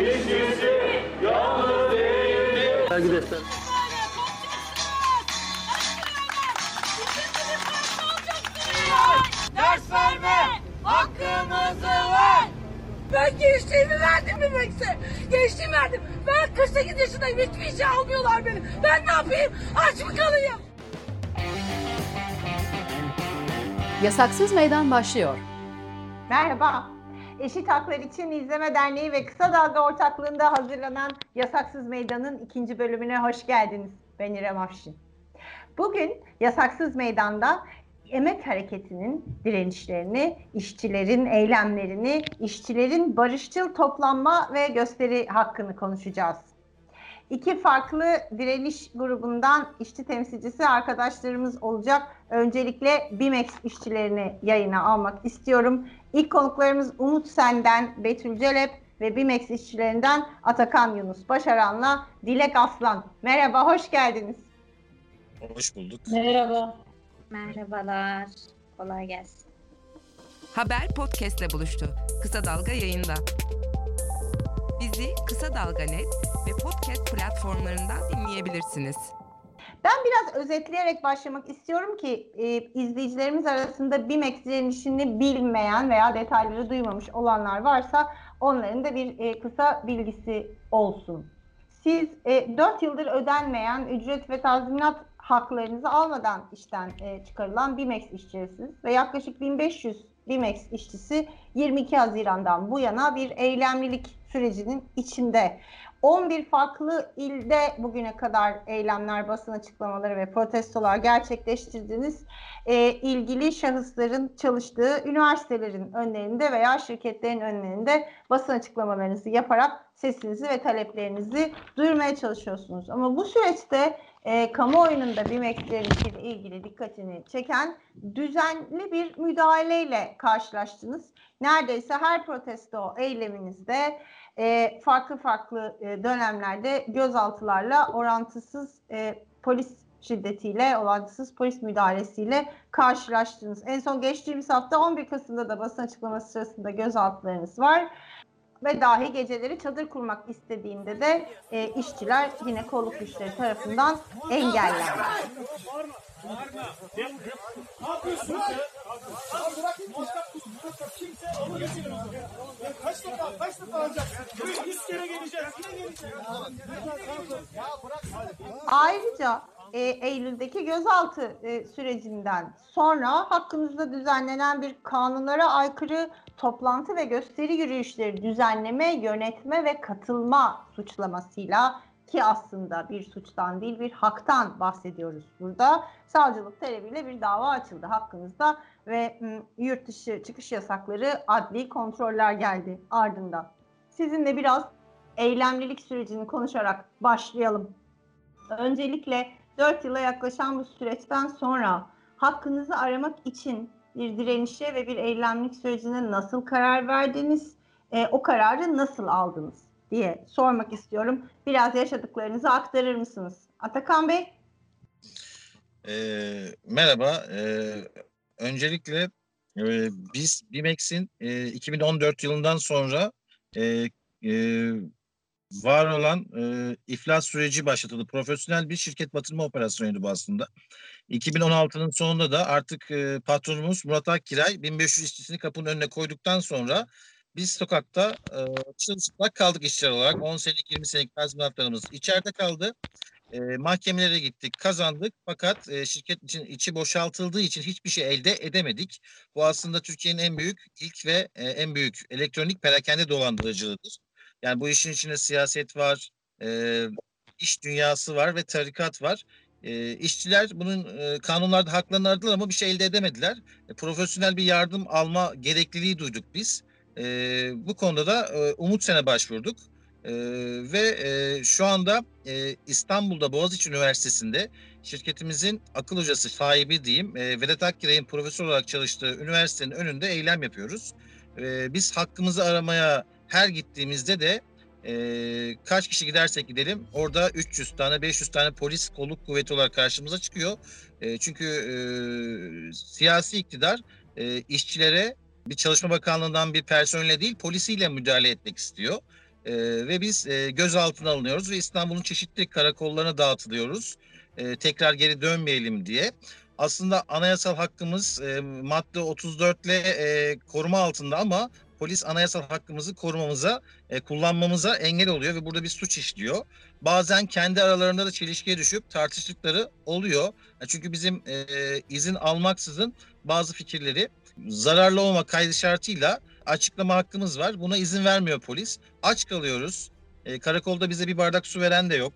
İşçisi yalnız değildir. Vergi defter. Ders verme! Hakkımızı ver! Ben gençliğimi verdim mi Max'e? Gençliğimi verdim. Ben 48 yaşındayım. Hiçbir işe almıyorlar beni. Ben ne yapayım? Aç mı kalayım? Yasaksız Meydan başlıyor. Merhaba. Eşit Haklar İçin İzleme Derneği ve Kısa Dalga ortaklığında hazırlanan Yasaksız Meydan'ın ikinci bölümüne hoş geldiniz. Ben İrem Afşin. Bugün Yasaksız Meydan'da emek hareketinin direnişlerini, işçilerin eylemlerini, işçilerin barışçıl toplanma ve gösteri hakkını konuşacağız. İki farklı direniş grubundan işçi temsilcisi arkadaşlarımız olacak. Öncelikle BİMEX işçilerini yayına almak istiyorum. İlk konuklarımız Umut Sen'den Betül Celep ve BİMEX işçilerinden Atakan Yunus Başaran'la Dilek Aslan. Merhaba, hoş geldiniz. Hoş bulduk. Merhaba. Merhabalar. Kolay gelsin. Haber podcastle buluştu. Kısa Dalga yayında. Bizi Kısa Dalga Net ve podcast platformlarından dinleyebilirsiniz. Ben biraz özetleyerek başlamak istiyorum ki e, izleyicilerimiz arasında BİMEX direnişini bilmeyen veya detayları duymamış olanlar varsa onların da bir e, kısa bilgisi olsun. Siz e, 4 yıldır ödenmeyen ücret ve tazminat haklarınızı almadan işten e, çıkarılan BİMEX işçisiniz ve yaklaşık 1500 BİMEX işçisi 22 Haziran'dan bu yana bir eylemlilik sürecinin içinde. 11 farklı ilde bugüne kadar eylemler, basın açıklamaları ve protestolar gerçekleştirdiniz. E, ilgili şahısların çalıştığı üniversitelerin önlerinde veya şirketlerin önlerinde basın açıklamalarınızı yaparak sesinizi ve taleplerinizi duyurmaya çalışıyorsunuz. Ama bu süreçte e, kamuoyunun da BİMEX ile ilgili dikkatini çeken düzenli bir müdahaleyle karşılaştınız. Neredeyse her protesto eyleminizde e, farklı farklı e, dönemlerde gözaltılarla orantısız e, polis şiddetiyle, orantısız polis müdahalesiyle karşılaştınız. En son geçtiğimiz hafta 11 Kasım'da da basın açıklaması sırasında gözaltılarınız var. Ve dahi geceleri çadır kurmak istediğinde de e, işçiler yine kolluk güçleri tarafından engellendi. Ayrıca e, Eylül'deki gözaltı e, sürecinden sonra hakkınızda düzenlenen bir kanunlara aykırı toplantı ve gösteri yürüyüşleri düzenleme, yönetme ve katılma suçlamasıyla ki aslında bir suçtan değil bir haktan bahsediyoruz burada. Savcılık talebiyle bir dava açıldı hakkınızda ve yurt dışı çıkış yasakları adli kontroller geldi ardından. Sizinle biraz eylemlilik sürecini konuşarak başlayalım. Öncelikle 4 yıla yaklaşan bu süreçten sonra hakkınızı aramak için bir direnişe ve bir eylemlik sürecine nasıl karar verdiniz? E, o kararı nasıl aldınız diye sormak istiyorum. Biraz yaşadıklarınızı aktarır mısınız? Atakan Bey? Ee, merhaba. Ee, öncelikle e, biz BİMEX'in e, 2014 yılından sonra e, e, var olan e, iflas süreci başlatıldı. Profesyonel bir şirket batırma operasyonuydu bu aslında. 2016'nın sonunda da artık e, patronumuz Murat Akkiray 1500 işçisini kapının önüne koyduktan sonra biz sokakta e, çırılçıplak kaldık işçiler olarak. 10 senelik 20 senelik tazminatlarımız içeride kaldı. E, mahkemelere gittik, kazandık. Fakat e, şirket için içi boşaltıldığı için hiçbir şey elde edemedik. Bu aslında Türkiye'nin en büyük, ilk ve e, en büyük elektronik perakende dolandırıcılığıdır. Yani bu işin içinde siyaset var, e, iş dünyası var ve tarikat var. E, işçiler bunun e, kanunlarda haklarını aradılar ama bir şey elde edemediler. E, profesyonel bir yardım alma gerekliliği duyduk biz. E, bu konuda da e, Umut Sen'e başvurduk. E, ve e, şu anda e, İstanbul'da Boğaziçi Üniversitesi'nde şirketimizin akıl hocası sahibi diyeyim e, Vedat Akkiray'ın profesör olarak çalıştığı üniversitenin önünde eylem yapıyoruz. E, biz hakkımızı aramaya her gittiğimizde de e, kaç kişi gidersek gidelim orada 300 tane 500 tane polis kolluk kuvveti olarak karşımıza çıkıyor. E, çünkü e, siyasi iktidar e, işçilere bir Çalışma Bakanlığı'ndan bir personelle değil polisiyle müdahale etmek istiyor. E, ve biz e, gözaltına alınıyoruz ve İstanbul'un çeşitli karakollarına dağıtılıyoruz. E, tekrar geri dönmeyelim diye. Aslında anayasal hakkımız e, madde 34 ile e, koruma altında ama polis anayasal hakkımızı korumamıza, e, kullanmamıza engel oluyor ve burada bir suç işliyor. Bazen kendi aralarında da çelişkiye düşüp tartıştıkları oluyor. E, Çünkü bizim e, izin almaksızın bazı fikirleri zararlı olma kaydı şartıyla açıklama hakkımız var. Buna izin vermiyor polis. Aç kalıyoruz. E, karakolda bize bir bardak su veren de yok.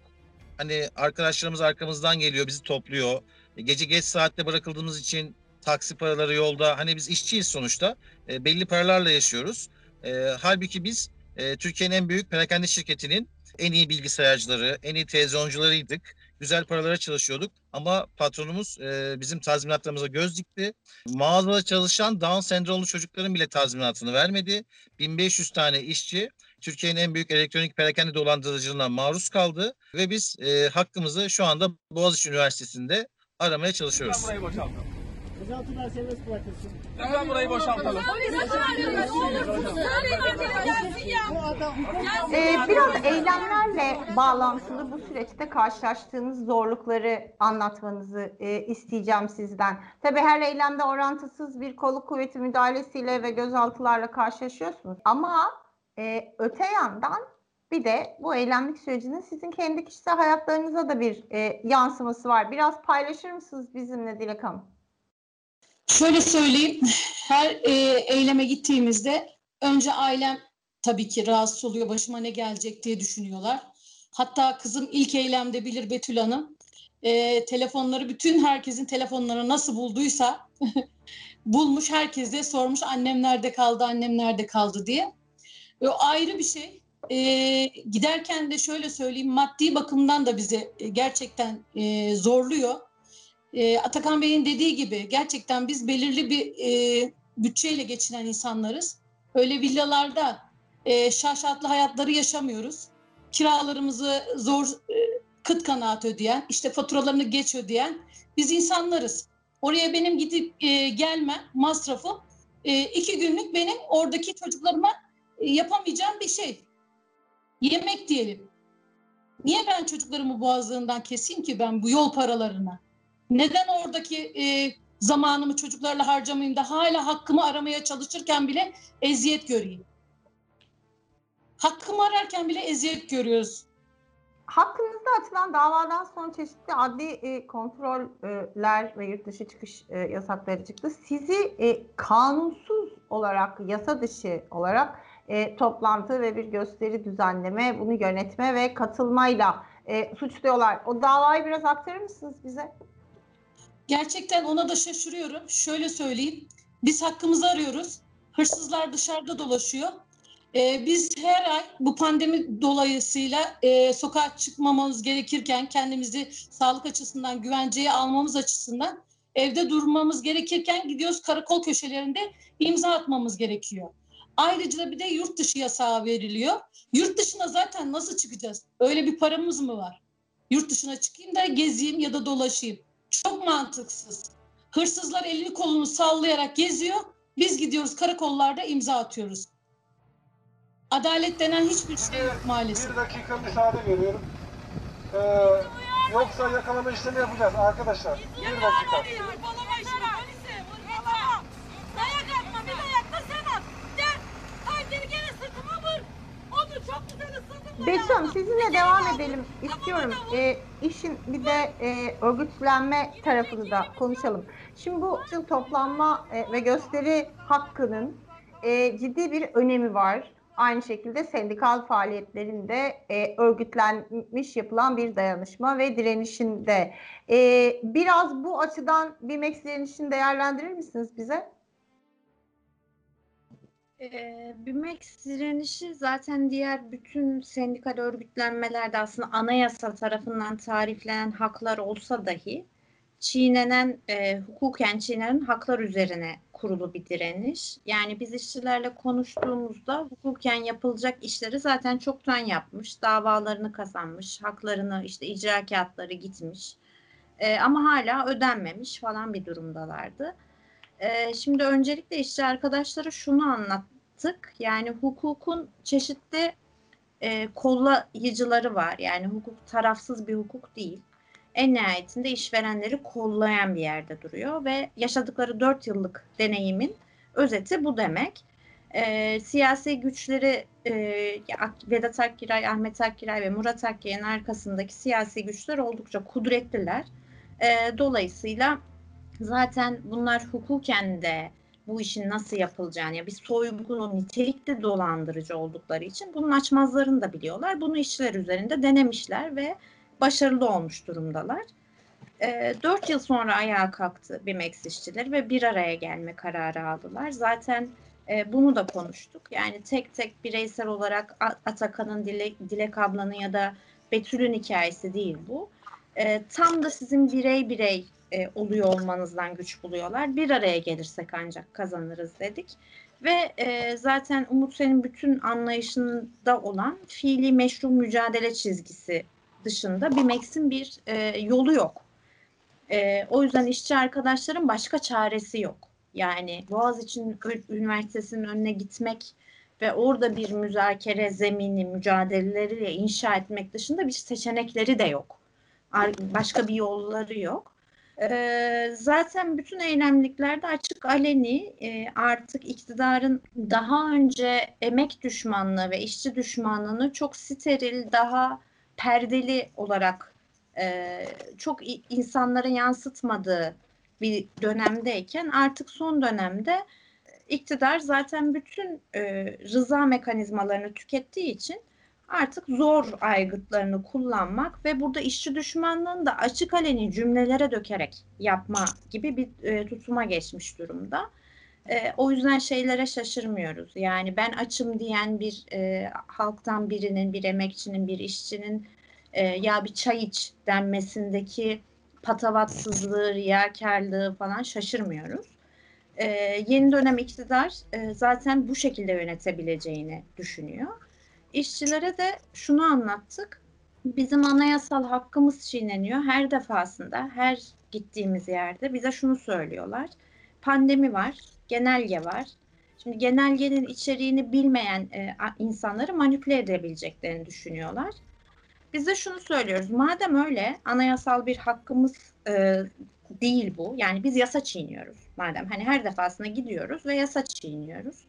Hani arkadaşlarımız arkamızdan geliyor, bizi topluyor. E, gece geç saatte bırakıldığımız için taksi paraları yolda. Hani biz işçiyiz sonuçta. E, belli paralarla yaşıyoruz. E, halbuki biz e, Türkiye'nin en büyük perakende şirketinin en iyi bilgisayarcıları, en iyi televizyoncularıydık. Güzel paralara çalışıyorduk ama patronumuz e, bizim tazminatlarımıza göz dikti. Mağazada çalışan Down sendromlu çocukların bile tazminatını vermedi. 1500 tane işçi Türkiye'nin en büyük elektronik perakende dolandırıcılığına maruz kaldı ve biz e, hakkımızı şu anda Boğaziçi Üniversitesi'nde aramaya çalışıyoruz. Burayı boşaltalım. Gözaltılar serbest bırakılsın. Lütfen burayı boşaltalım. Ee, biraz eylemlerle bağlantılı bu süreçte karşılaştığınız zorlukları anlatmanızı e, isteyeceğim sizden. Tabii her eylemde orantısız bir kolluk kuvveti müdahalesiyle ve gözaltılarla karşılaşıyorsunuz. Ama e, öte yandan bir de bu eylemlik sürecinin sizin kendi kişisel hayatlarınıza da bir e, yansıması var. Biraz paylaşır mısınız bizimle Dilek Hanım? Şöyle söyleyeyim, her e, eyleme gittiğimizde önce ailem tabii ki rahatsız oluyor, başıma ne gelecek diye düşünüyorlar. Hatta kızım ilk eylemde bilir Betül Hanım, e, telefonları bütün herkesin telefonlarını nasıl bulduysa bulmuş herkese sormuş annem nerede kaldı, annem nerede kaldı diye. E, ayrı bir şey. E, giderken de şöyle söyleyeyim, maddi bakımdan da bizi e, gerçekten e, zorluyor. E, Atakan Bey'in dediği gibi gerçekten biz belirli bir e, bütçeyle geçinen insanlarız. Öyle villalarda e, şaşatlı hayatları yaşamıyoruz. Kiralarımızı zor e, kıt kanaat ödeyen, işte faturalarını geç ödeyen biz insanlarız. Oraya benim gidip e, gelme masrafım e, iki günlük benim oradaki çocuklarıma e, yapamayacağım bir şey. Yemek diyelim. Niye ben çocuklarımı boğazlığından keseyim ki ben bu yol paralarına? Neden oradaki e, zamanımı çocuklarla harcamayayım da hala hakkımı aramaya çalışırken bile eziyet göreyim? Hakkımı ararken bile eziyet görüyoruz. Hakkınızda açılan davadan sonra çeşitli adli e, kontroller ve yurt dışı çıkış e, yasakları çıktı. Sizi e, kanunsuz olarak, yasa dışı olarak e, toplantı ve bir gösteri düzenleme, bunu yönetme ve katılmayla e, suçluyorlar. O davayı biraz aktarır mısınız bize? Gerçekten ona da şaşırıyorum. Şöyle söyleyeyim. Biz hakkımızı arıyoruz. Hırsızlar dışarıda dolaşıyor. Ee, biz her ay bu pandemi dolayısıyla e, sokağa çıkmamamız gerekirken kendimizi sağlık açısından güvenceye almamız açısından evde durmamız gerekirken gidiyoruz karakol köşelerinde imza atmamız gerekiyor. Ayrıca bir de yurt dışı yasağı veriliyor. Yurt dışına zaten nasıl çıkacağız? Öyle bir paramız mı var? Yurt dışına çıkayım da gezeyim ya da dolaşayım. Çok mantıksız. Hırsızlar elini kolunu sallayarak geziyor. Biz gidiyoruz karakollarda imza atıyoruz. Adalet denen hiçbir şey yok maalesef. Bir dakika müsaade veriyorum. Ee, yoksa yakalama işlemi yapacağız arkadaşlar. Bir dakika. Hırpalama işini polise, hırpalama. Dayak atma, bir dayak da sen at. Gel, kalbini gene sırtıma vur. Onu çok güzel ısırdın. Betül sizinle devam edelim istiyorum. E, işin bir de e, örgütlenme tarafını da konuşalım. Şimdi bu yıl toplanma e, ve gösteri hakkının e, ciddi bir önemi var. Aynı şekilde sendikal faaliyetlerinde e, örgütlenmiş yapılan bir dayanışma ve direnişinde. E, biraz bu açıdan BİMEX direnişini değerlendirir misiniz bize? Ee, BİMEX direnişi zaten diğer bütün sendikal örgütlenmelerde aslında anayasa tarafından tariflenen haklar olsa dahi çiğnenen, e, hukuken çiğnenen haklar üzerine kurulu bir direniş. Yani biz işçilerle konuştuğumuzda hukuken yapılacak işleri zaten çoktan yapmış, davalarını kazanmış, haklarını işte icra kağıtları gitmiş E, ama hala ödenmemiş falan bir durumdalardı. Şimdi öncelikle işçi arkadaşlara şunu anlattık. Yani hukukun çeşitli e, kollayıcıları var. Yani hukuk tarafsız bir hukuk değil. En nihayetinde işverenleri kollayan bir yerde duruyor ve yaşadıkları 4 yıllık deneyimin özeti bu demek. E, siyasi güçleri e, Vedat Akkiray, Ahmet Akkiray ve Murat Akkay'ın arkasındaki siyasi güçler oldukça kudretliler. E, dolayısıyla zaten bunlar hukuken de bu işin nasıl yapılacağını ya bir soygunun nitelikli dolandırıcı oldukları için bunun açmazlarını da biliyorlar. Bunu işler üzerinde denemişler ve başarılı olmuş durumdalar. E, 4 yıl sonra ayağa kalktı BİMEX işçileri ve bir araya gelme kararı aldılar. Zaten e, bunu da konuştuk. Yani tek tek bireysel olarak Atakan'ın, Dilek, Dilek ablanın ya da Betül'ün hikayesi değil bu. E, tam da sizin birey birey e, oluyor olmanızdan güç buluyorlar. Bir araya gelirsek ancak kazanırız dedik. Ve e, zaten Umut senin bütün anlayışında olan fiili meşru mücadele çizgisi dışında bir Max'in bir e, yolu yok. E, o yüzden işçi arkadaşların başka çaresi yok. Yani Boğaziçi Üniversitesi'nin önüne gitmek ve orada bir müzakere zemini mücadeleleriyle inşa etmek dışında bir seçenekleri de yok. Başka bir yolları yok. Ee, zaten bütün eylemliklerde açık aleni e, artık iktidarın daha önce emek düşmanlığı ve işçi düşmanlığını çok steril, daha perdeli olarak e, çok insanlara yansıtmadığı bir dönemdeyken artık son dönemde iktidar zaten bütün e, rıza mekanizmalarını tükettiği için artık zor aygıtlarını kullanmak ve burada işçi düşmanlığını da açık aleni cümlelere dökerek yapma gibi bir e, tutuma geçmiş durumda. E, o yüzden şeylere şaşırmıyoruz. Yani ben açım diyen bir e, halktan birinin, bir emekçinin, bir işçinin e, ya bir çay iç denmesindeki patavatsızlığı, riyakarlığı falan şaşırmıyoruz. E, yeni dönem iktidar e, zaten bu şekilde yönetebileceğini düşünüyor. İşçilere de şunu anlattık. Bizim anayasal hakkımız çiğneniyor her defasında, her gittiğimiz yerde bize şunu söylüyorlar. Pandemi var, genelge var. Şimdi genelgenin içeriğini bilmeyen e, insanları manipüle edebileceklerini düşünüyorlar. Biz de şunu söylüyoruz. Madem öyle anayasal bir hakkımız e, değil bu. Yani biz yasa çiğniyoruz. Madem hani her defasında gidiyoruz ve yasa çiğniyoruz.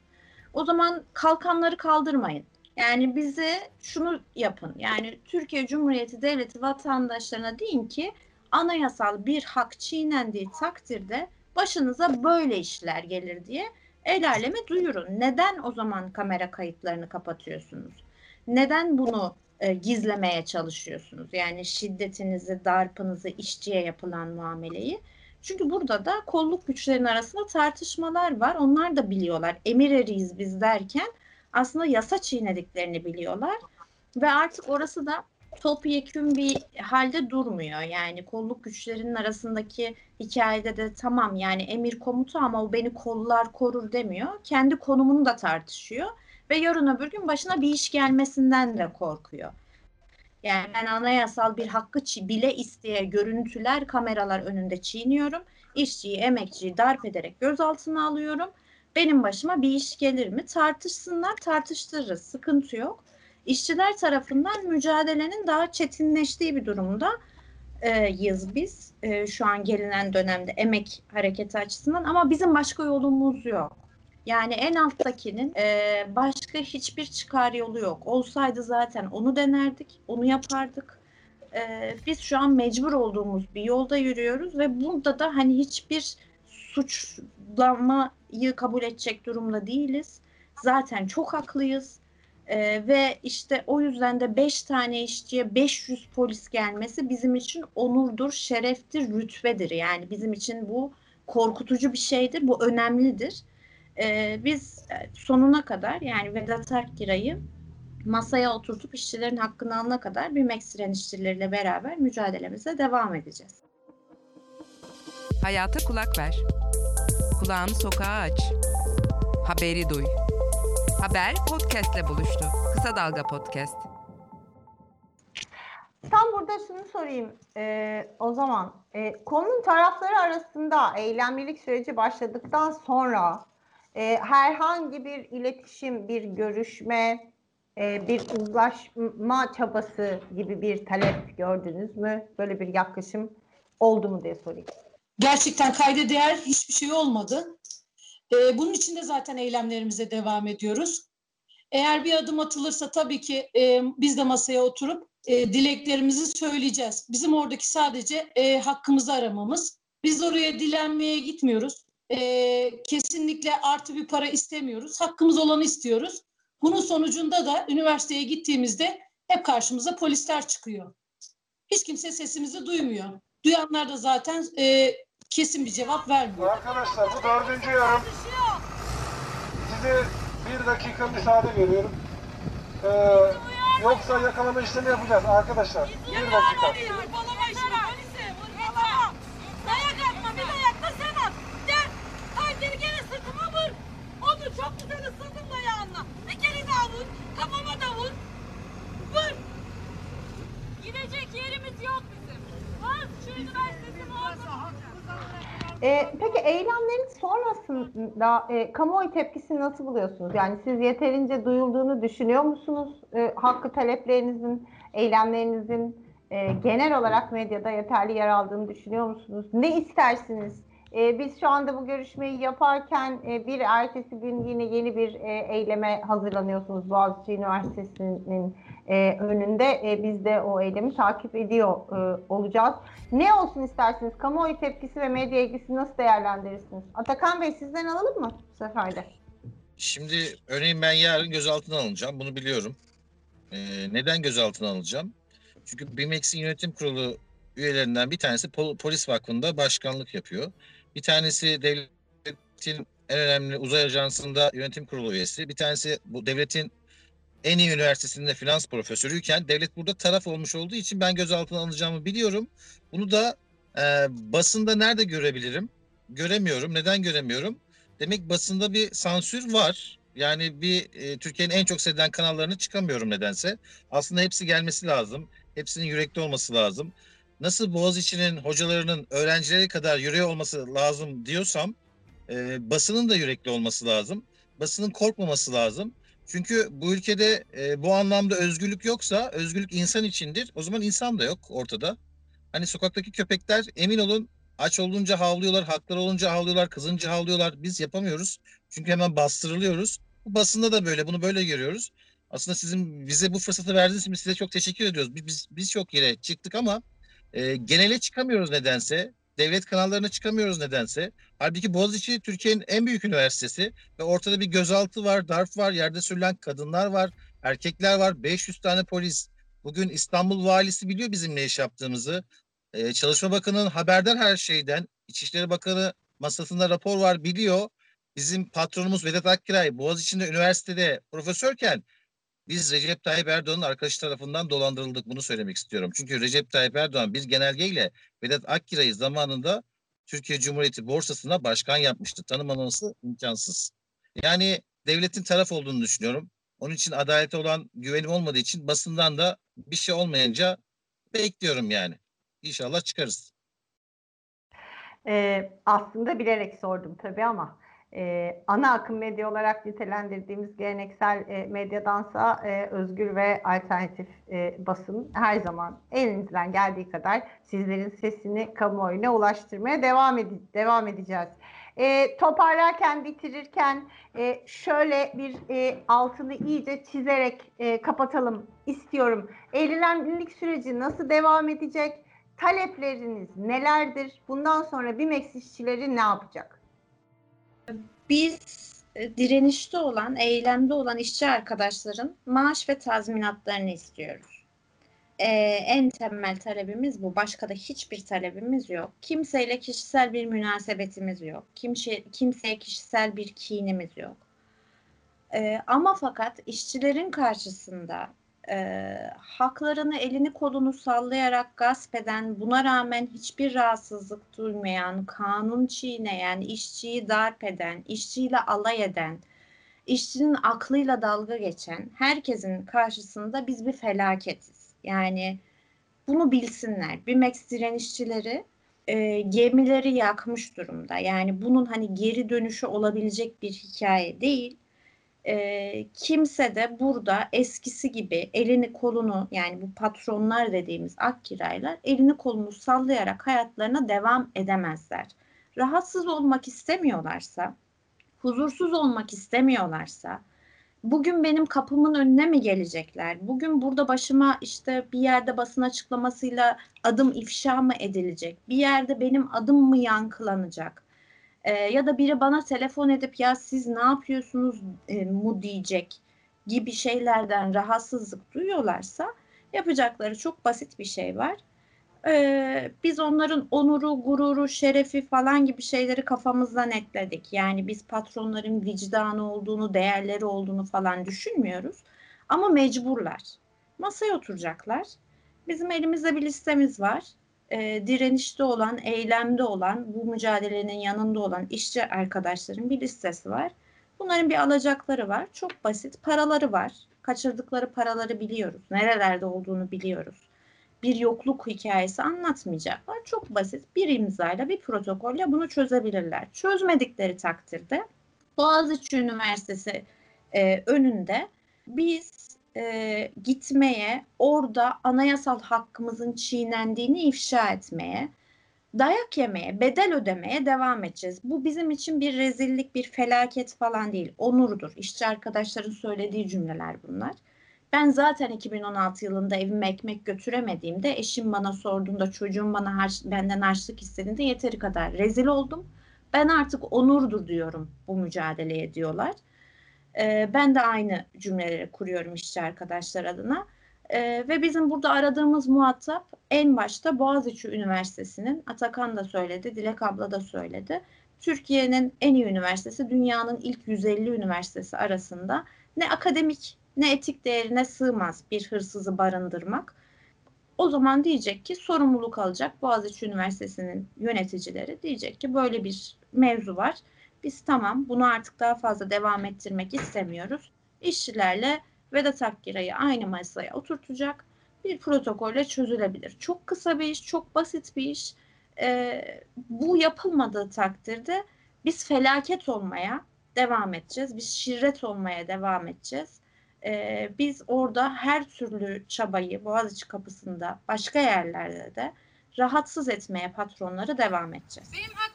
O zaman kalkanları kaldırmayın. Yani bize şunu yapın. Yani Türkiye Cumhuriyeti Devleti vatandaşlarına deyin ki anayasal bir hak çiğnendiği takdirde başınıza böyle işler gelir diye el aleme duyurun. Neden o zaman kamera kayıtlarını kapatıyorsunuz? Neden bunu e, gizlemeye çalışıyorsunuz? Yani şiddetinizi, darpınızı, işçiye yapılan muameleyi. Çünkü burada da kolluk güçlerin arasında tartışmalar var. Onlar da biliyorlar. Emir eriyiz biz derken aslında yasa çiğnediklerini biliyorlar. Ve artık orası da topyekün bir halde durmuyor. Yani kolluk güçlerinin arasındaki hikayede de tamam yani emir komutu ama o beni kollar korur demiyor. Kendi konumunu da tartışıyor ve yarın öbür gün başına bir iş gelmesinden de korkuyor. Yani ben anayasal bir hakkı bile isteye görüntüler kameralar önünde çiğniyorum. İşçiyi, emekçiyi darp ederek gözaltına alıyorum. Benim başıma bir iş gelir mi? Tartışsınlar, tartıştırırız. Sıkıntı yok. İşçiler tarafından mücadelenin daha çetinleştiği bir durumda e, yız biz. E, şu an gelinen dönemde emek hareketi açısından ama bizim başka yolumuz yok. Yani en alttakinin e, başka hiçbir çıkar yolu yok. Olsaydı zaten onu denerdik, onu yapardık. E, biz şu an mecbur olduğumuz bir yolda yürüyoruz ve burada da hani hiçbir suçlamayı kabul edecek durumda değiliz. Zaten çok haklıyız. Ee, ve işte o yüzden de 5 tane işçiye 500 polis gelmesi bizim için onurdur, şereftir, rütbedir. Yani bizim için bu korkutucu bir şeydir, bu önemlidir. Ee, biz sonuna kadar yani Vedat Akkiray'ı masaya oturtup işçilerin hakkını alana kadar bir Meksiren işçileriyle beraber mücadelemize devam edeceğiz. Hayata kulak ver. Kulağını sokağa aç. Haberi duy. Haber podcastle buluştu. Kısa Dalga Podcast. Tam burada şunu sorayım e, o zaman. E, konunun tarafları arasında eylemlilik süreci başladıktan sonra e, herhangi bir iletişim, bir görüşme e, bir uzlaşma çabası gibi bir talep gördünüz mü? Böyle bir yaklaşım oldu mu diye sorayım. Gerçekten kayda değer hiçbir şey olmadı. Ee, bunun için de zaten eylemlerimize devam ediyoruz. Eğer bir adım atılırsa tabii ki e, biz de masaya oturup e, dileklerimizi söyleyeceğiz. Bizim oradaki sadece e, hakkımızı aramamız. Biz oraya dilenmeye gitmiyoruz. E, kesinlikle artı bir para istemiyoruz. Hakkımız olanı istiyoruz. Bunun sonucunda da üniversiteye gittiğimizde hep karşımıza polisler çıkıyor. Hiç kimse sesimizi duymuyor. Duyanlar da zaten e, kesin bir cevap vermiyor. Arkadaşlar bu dördüncü yarım. Size bir dakika müsaade veriyorum. Ee, yoksa yakalama işlemi yapacağız arkadaşlar. Bir dakika. Çok güzel ısırdın dayağınla. Bir kere daha vur. Kafama da vur. Vur. Gidecek yerimiz yok bizim. Var şu üniversitenin orada. E, peki eylemlerin sonrasında e, kamuoyu tepkisini nasıl buluyorsunuz? Yani siz yeterince duyulduğunu düşünüyor musunuz? E, hakkı taleplerinizin, eylemlerinizin e, genel olarak medyada yeterli yer aldığını düşünüyor musunuz? Ne istersiniz? E, biz şu anda bu görüşmeyi yaparken e, bir ertesi gün yine yeni bir e, eyleme hazırlanıyorsunuz Boğaziçi Üniversitesi'nin e, önünde. E, biz de o eylemi takip ediyor e, olacağız. Ne olsun istersiniz? Kamuoyu tepkisi ve medya ilgisi nasıl değerlendirirsiniz? Atakan Bey sizden alalım mı bu sefer? Şimdi örneğin ben yarın gözaltına alınacağım. Bunu biliyorum. Ee, neden gözaltına alınacağım? Çünkü BİMEX'in yönetim kurulu üyelerinden bir tanesi Pol- Polis Vakfı'nda başkanlık yapıyor. Bir tanesi devletin en önemli uzay ajansında yönetim kurulu üyesi. Bir tanesi bu devletin en iyi üniversitesinde finans profesörüyken devlet burada taraf olmuş olduğu için ben gözaltına alınacağımı biliyorum. Bunu da e, basında nerede görebilirim? Göremiyorum. Neden göremiyorum? Demek basında bir sansür var. Yani bir e, Türkiye'nin en çok seyredilen kanallarına çıkamıyorum nedense. Aslında hepsi gelmesi lazım. Hepsinin yürekli olması lazım. Nasıl Boğaziçi'nin hocalarının öğrencileri kadar yüreği olması lazım diyorsam e, basının da yürekli olması lazım. Basının korkmaması lazım. Çünkü bu ülkede e, bu anlamda özgürlük yoksa özgürlük insan içindir. O zaman insan da yok ortada. Hani sokaktaki köpekler emin olun aç olunca havlıyorlar, hakları olunca havlıyorlar, kızınca havlıyorlar. Biz yapamıyoruz. Çünkü hemen bastırılıyoruz. Bu basında da böyle, bunu böyle görüyoruz. Aslında sizin bize bu fırsatı verdiğiniz için size çok teşekkür ediyoruz. Biz, biz, biz çok yere çıktık ama e, genele çıkamıyoruz nedense. Devlet kanallarına çıkamıyoruz nedense. Halbuki Boğaziçi Türkiye'nin en büyük üniversitesi ve ortada bir gözaltı var, darp var, yerde sürülen kadınlar var, erkekler var, 500 tane polis. Bugün İstanbul valisi biliyor bizim ne iş yaptığımızı. Ee, Çalışma Bakanı'nın haberdar her şeyden. İçişleri Bakanı masasında rapor var biliyor. Bizim patronumuz Vedat Akkiray Boğaziçi'nde üniversitede profesörken biz Recep Tayyip Erdoğan'ın arkadaşı tarafından dolandırıldık. Bunu söylemek istiyorum. Çünkü Recep Tayyip Erdoğan bir genelgeyle Vedat Akkiray'ı zamanında Türkiye Cumhuriyeti borsasına başkan yapmıştı. Tanımaması imkansız. Yani devletin taraf olduğunu düşünüyorum. Onun için adalete olan güvenim olmadığı için basından da bir şey olmayınca bekliyorum yani. İnşallah çıkarız. Ee, aslında bilerek sordum tabii ama e, ana akım medya olarak nitelendirdiğimiz geleneksel e, medyadansa e, özgür ve alternatif e, basın her zaman elinizden geldiği kadar sizlerin sesini kamuoyuna ulaştırmaya devam, ede- devam edeceğiz. E, toparlarken, bitirirken e, şöyle bir e, altını iyice çizerek e, kapatalım istiyorum. Eğilimlilik süreci nasıl devam edecek? Talepleriniz nelerdir? Bundan sonra BİMEX işçileri ne yapacak? Biz e, direnişte olan, eylemde olan işçi arkadaşların maaş ve tazminatlarını istiyoruz. Ee, en temel talebimiz bu. Başka da hiçbir talebimiz yok. Kimseyle kişisel bir münasebetimiz yok. Kimse, kimseye kişisel bir kinimiz yok. Ee, ama fakat işçilerin karşısında e, haklarını elini kolunu sallayarak gasp eden, buna rağmen hiçbir rahatsızlık duymayan, kanun çiğneyen, işçiyi darp eden, işçiyle alay eden, işçinin aklıyla dalga geçen herkesin karşısında biz bir felaketiz. Yani bunu bilsinler. BİMEX direnişçileri e, gemileri yakmış durumda. Yani bunun hani geri dönüşü olabilecek bir hikaye değil e, kimse de burada eskisi gibi elini kolunu yani bu patronlar dediğimiz akkiraylar elini kolunu sallayarak hayatlarına devam edemezler. Rahatsız olmak istemiyorlarsa, huzursuz olmak istemiyorlarsa, bugün benim kapımın önüne mi gelecekler? Bugün burada başıma işte bir yerde basın açıklamasıyla adım ifşa mı edilecek? Bir yerde benim adım mı yankılanacak? Ee, ya da biri bana telefon edip ya siz ne yapıyorsunuz e, mu diyecek gibi şeylerden rahatsızlık duyuyorlarsa yapacakları çok basit bir şey var. Ee, biz onların onuru, gururu, şerefi falan gibi şeyleri kafamızda netledik. Yani biz patronların vicdanı olduğunu, değerleri olduğunu falan düşünmüyoruz. Ama mecburlar. Masaya oturacaklar. Bizim elimizde bir listemiz var. Ee, direnişte olan, eylemde olan, bu mücadelenin yanında olan işçi arkadaşların bir listesi var. Bunların bir alacakları var. Çok basit. Paraları var. Kaçırdıkları paraları biliyoruz. Nerelerde olduğunu biliyoruz bir yokluk hikayesi anlatmayacaklar. Çok basit bir imzayla bir protokolle bunu çözebilirler. Çözmedikleri takdirde Boğaziçi Üniversitesi e, önünde biz e, gitmeye, orada anayasal hakkımızın çiğnendiğini ifşa etmeye, dayak yemeye, bedel ödemeye devam edeceğiz. Bu bizim için bir rezillik, bir felaket falan değil. Onurdur. İşçi arkadaşların söylediği cümleler bunlar. Ben zaten 2016 yılında evime ekmek götüremediğimde eşim bana sorduğunda çocuğum bana harç, benden harçlık istediğinde yeteri kadar rezil oldum. Ben artık onurdur diyorum bu mücadeleye diyorlar. Ee, ben de aynı cümleleri kuruyorum işçi arkadaşlar adına. Ee, ve bizim burada aradığımız muhatap en başta Boğaziçi Üniversitesi'nin, Atakan da söyledi, Dilek abla da söyledi. Türkiye'nin en iyi üniversitesi, dünyanın ilk 150 üniversitesi arasında ne akademik ne etik değerine sığmaz bir hırsızı barındırmak. O zaman diyecek ki sorumluluk alacak Boğaziçi Üniversitesi'nin yöneticileri diyecek ki böyle bir mevzu var. Biz tamam bunu artık daha fazla devam ettirmek istemiyoruz. İşçilerle Vedat Akgira'yı aynı masaya oturtacak bir protokolle çözülebilir. Çok kısa bir iş, çok basit bir iş. Ee, bu yapılmadığı takdirde biz felaket olmaya devam edeceğiz. Biz şirret olmaya devam edeceğiz e, biz orada her türlü çabayı Boğaziçi kapısında başka yerlerde de rahatsız etmeye patronları devam edeceğiz. Benim vermediler.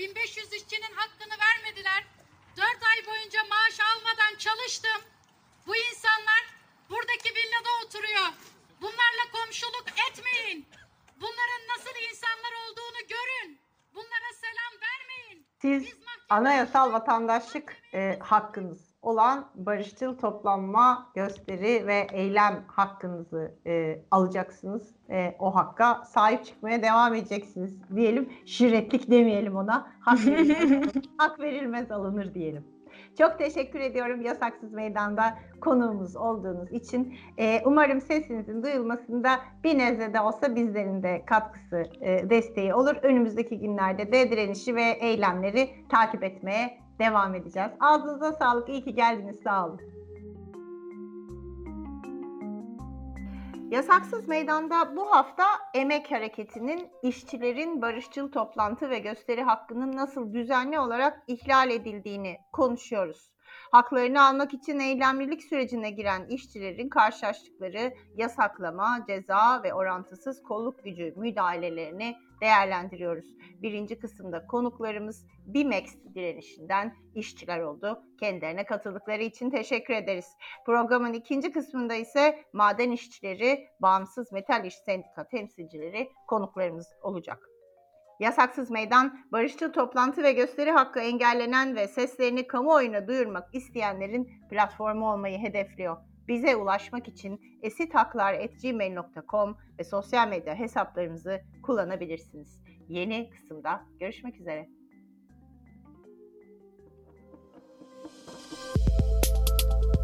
1500 işçinin hakkını vermediler. 4 ay boyunca maaş almadan çalıştım. Bu insanlar buradaki villada oturuyor. Bunlarla komşuluk etmeyin. Bunların nasıl insanlar olduğunu görün. Bunlara selam vermeyin. Siz anayasal vatandaşlık e, hakkınız olan barışçıl toplanma, gösteri ve eylem hakkınızı e, alacaksınız. E, o hakka sahip çıkmaya devam edeceksiniz diyelim. Şirretlik demeyelim ona. Hak verilmez, hak verilmez alınır diyelim. Çok teşekkür ediyorum Yasaksız Meydan'da konuğumuz olduğunuz için. Ee, umarım sesinizin duyulmasında bir nezle de olsa bizlerin de katkısı, e, desteği olur. Önümüzdeki günlerde de direnişi ve eylemleri takip etmeye devam edeceğiz. Ağzınıza sağlık. İyi ki geldiniz. Sağ olun. Yasaksız Meydan'da bu hafta emek hareketinin işçilerin barışçıl toplantı ve gösteri hakkının nasıl düzenli olarak ihlal edildiğini konuşuyoruz. Haklarını almak için eylemlilik sürecine giren işçilerin karşılaştıkları yasaklama, ceza ve orantısız kolluk gücü müdahalelerini değerlendiriyoruz. Birinci kısımda konuklarımız BİMEX direnişinden işçiler oldu. Kendilerine katıldıkları için teşekkür ederiz. Programın ikinci kısmında ise maden işçileri, bağımsız metal iş sendika temsilcileri konuklarımız olacak. Yasaksız Meydan, barışçıl toplantı ve gösteri hakkı engellenen ve seslerini kamuoyuna duyurmak isteyenlerin platformu olmayı hedefliyor. Bize ulaşmak için esithaklar.gmail.com ve sosyal medya hesaplarımızı kullanabilirsiniz. Yeni kısımda görüşmek üzere.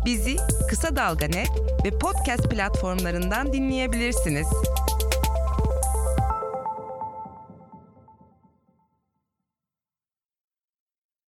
Bizi Kısa Dalga Net ve podcast platformlarından dinleyebilirsiniz.